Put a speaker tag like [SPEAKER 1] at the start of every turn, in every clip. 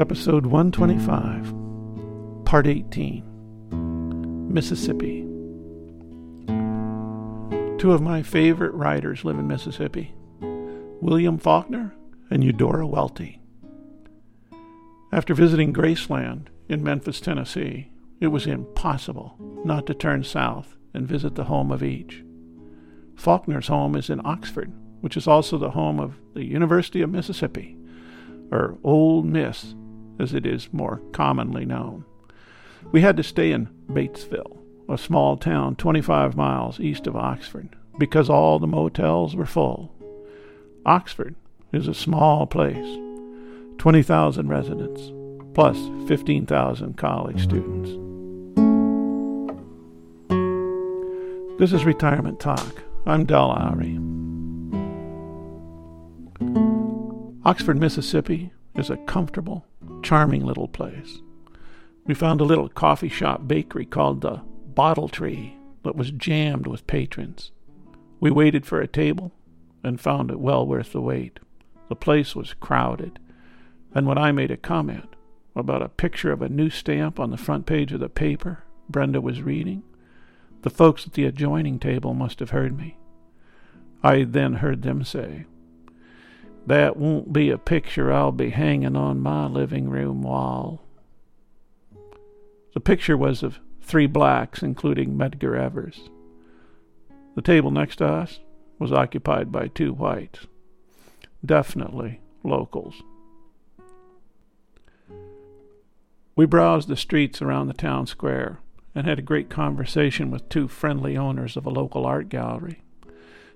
[SPEAKER 1] Episode 125, Part 18 Mississippi. Two of my favorite writers live in Mississippi William Faulkner and Eudora Welty. After visiting Graceland in Memphis, Tennessee, it was impossible not to turn south and visit the home of each. Faulkner's home is in Oxford, which is also the home of the University of Mississippi, or Ole Miss as it is more commonly known. We had to stay in Batesville, a small town 25 miles east of Oxford, because all the motels were full. Oxford is a small place, 20,000 residents, plus 15,000 college students. This is Retirement Talk. I'm Del Lowry. Oxford, Mississippi is a comfortable, charming little place. We found a little coffee shop bakery called the Bottle Tree that was jammed with patrons. We waited for a table and found it well worth the wait. The place was crowded, and when I made a comment about a picture of a new stamp on the front page of the paper Brenda was reading, the folks at the adjoining table must have heard me. I then heard them say, that won't be a picture I'll be hanging on my living room wall. The picture was of three blacks, including Medgar Evers. The table next to us was occupied by two whites. Definitely locals. We browsed the streets around the town square and had a great conversation with two friendly owners of a local art gallery.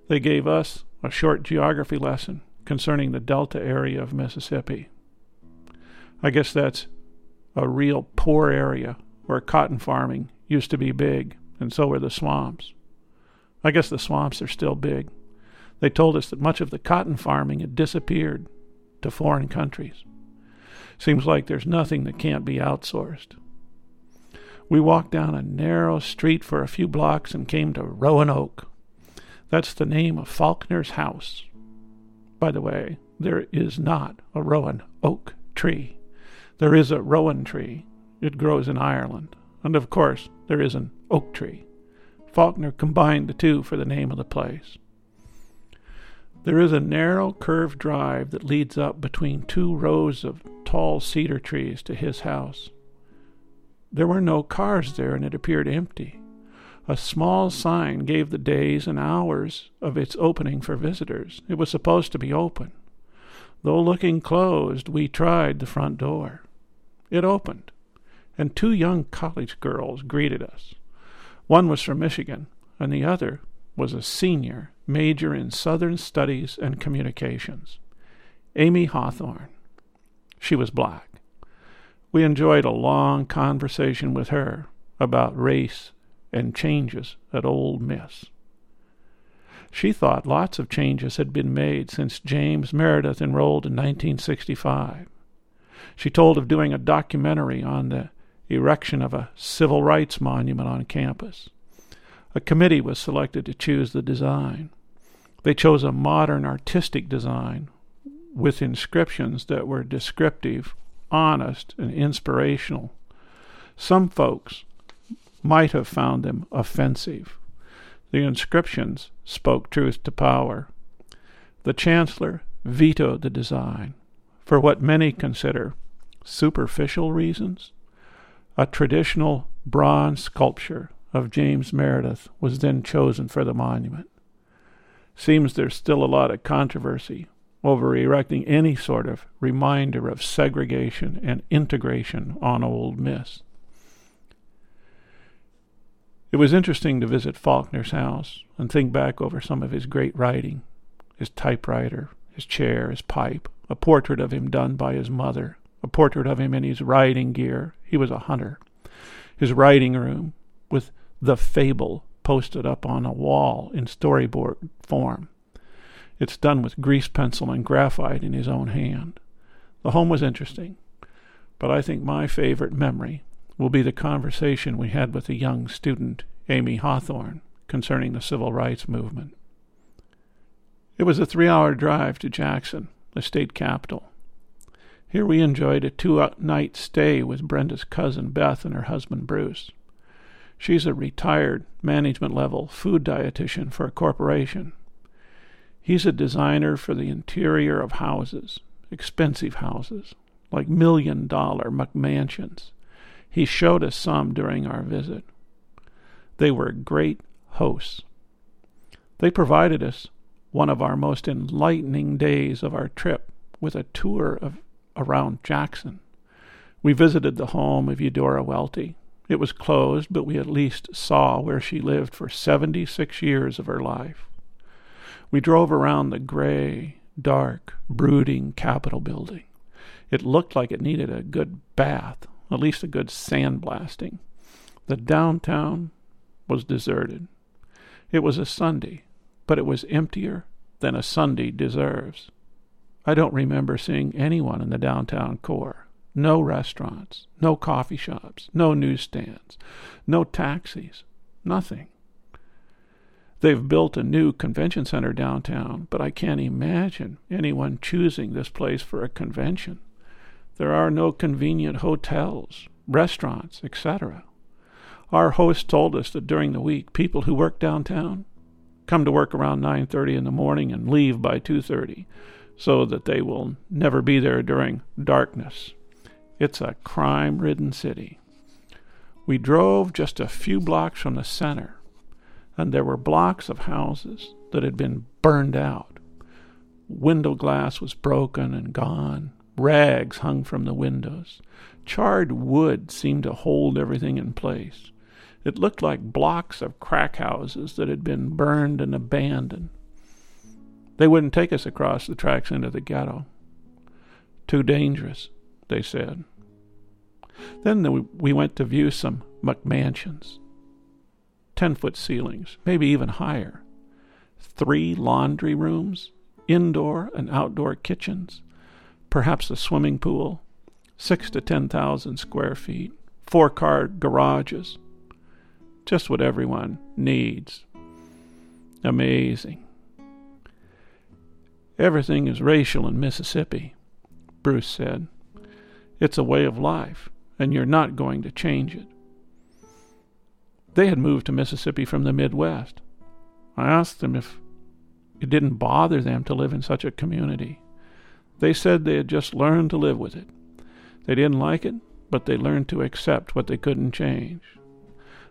[SPEAKER 1] They gave us a short geography lesson concerning the Delta area of Mississippi. I guess that's a real poor area where cotton farming used to be big, and so were the swamps. I guess the swamps are still big. They told us that much of the cotton farming had disappeared to foreign countries. Seems like there's nothing that can't be outsourced. We walked down a narrow street for a few blocks and came to Rowan Oak. That's the name of Faulkner's house. By the way, there is not a rowan oak tree. There is a rowan tree. It grows in Ireland. And of course, there is an oak tree. Faulkner combined the two for the name of the place. There is a narrow curved drive that leads up between two rows of tall cedar trees to his house. There were no cars there, and it appeared empty. A small sign gave the days and hours of its opening for visitors. It was supposed to be open. Though looking closed, we tried the front door. It opened, and two young college girls greeted us. One was from Michigan, and the other was a senior, major in Southern Studies and Communications. Amy Hawthorne. She was black. We enjoyed a long conversation with her about race and changes at Ole Miss. She thought lots of changes had been made since James Meredith enrolled in 1965. She told of doing a documentary on the erection of a civil rights monument on campus. A committee was selected to choose the design. They chose a modern artistic design with inscriptions that were descriptive, honest, and inspirational. Some folks might have found them offensive. The inscriptions spoke truth to power. The Chancellor vetoed the design for what many consider superficial reasons. A traditional bronze sculpture of James Meredith was then chosen for the monument. Seems there's still a lot of controversy over erecting any sort of reminder of segregation and integration on Ole Miss. It was interesting to visit Faulkner's house and think back over some of his great writing his typewriter, his chair, his pipe, a portrait of him done by his mother, a portrait of him in his riding gear. He was a hunter. His writing room, with the fable posted up on a wall in storyboard form. It's done with grease pencil and graphite in his own hand. The home was interesting, but I think my favorite memory will be the conversation we had with a young student, Amy Hawthorne, concerning the civil rights movement. It was a three hour drive to Jackson, the state capital. Here we enjoyed a two night stay with Brenda's cousin Beth and her husband Bruce. She's a retired management level food dietitian for a corporation. He's a designer for the interior of houses, expensive houses, like million dollar McMansions. He showed us some during our visit. They were great hosts. They provided us one of our most enlightening days of our trip with a tour of around Jackson. We visited the home of Eudora Welty. It was closed, but we at least saw where she lived for 76 years of her life. We drove around the gray, dark, brooding Capitol building. It looked like it needed a good bath, at least a good sandblasting. The downtown was deserted. It was a Sunday, but it was emptier than a Sunday deserves. I don't remember seeing anyone in the downtown core. No restaurants, no coffee shops, no newsstands, no taxis, nothing. They've built a new convention center downtown, but I can't imagine anyone choosing this place for a convention. There are no convenient hotels, restaurants, etc. Our host told us that during the week, people who work downtown come to work around 9:30 in the morning and leave by 2:30 so that they will never be there during darkness. It's a crime ridden city. We drove just a few blocks from the center, and there were blocks of houses that had been burned out. Window glass was broken and gone. Rags hung from the windows. Charred wood seemed to hold everything in place. It looked like blocks of crack houses that had been burned and abandoned. They wouldn't take us across the tracks into the ghetto. Too dangerous, they said. Then we went to view some McMansions. Ten foot ceilings, maybe even higher. Three laundry rooms, indoor and outdoor kitchens, perhaps a swimming pool, six to ten thousand square feet, four car garages. Just what everyone needs. Amazing. Everything is racial in Mississippi, Bruce said. It's a way of life, and you're not going to change it. They had moved to Mississippi from the Midwest. I asked them if it didn't bother them to live in such a community. They said they had just learned to live with it. They didn't like it, but they learned to accept what they couldn't change.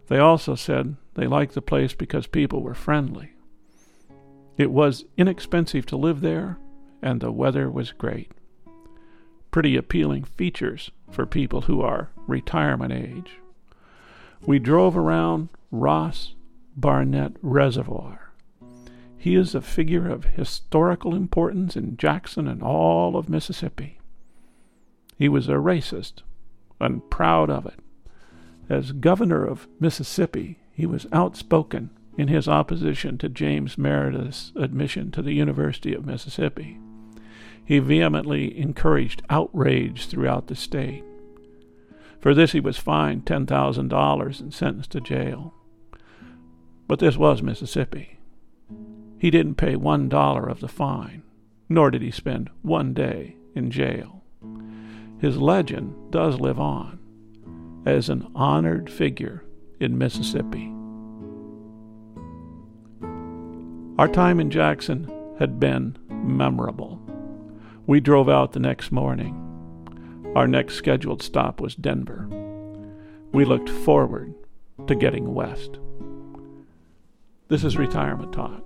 [SPEAKER 1] They also said they liked the place because people were friendly. It was inexpensive to live there, and the weather was great. Pretty appealing features for people who are retirement age. We drove around Ross Barnett Reservoir. He is a figure of historical importance in Jackson and all of Mississippi. He was a racist and proud of it. As governor of Mississippi, he was outspoken in his opposition to James Meredith's admission to the University of Mississippi. He vehemently encouraged outrage throughout the state. For this, he was fined $10,000 and sentenced to jail. But this was Mississippi. He didn't pay one dollar of the fine, nor did he spend one day in jail. His legend does live on as an honored figure in Mississippi. Our time in Jackson had been memorable. We drove out the next morning. Our next scheduled stop was Denver. We looked forward to getting west. This is Retirement Talk.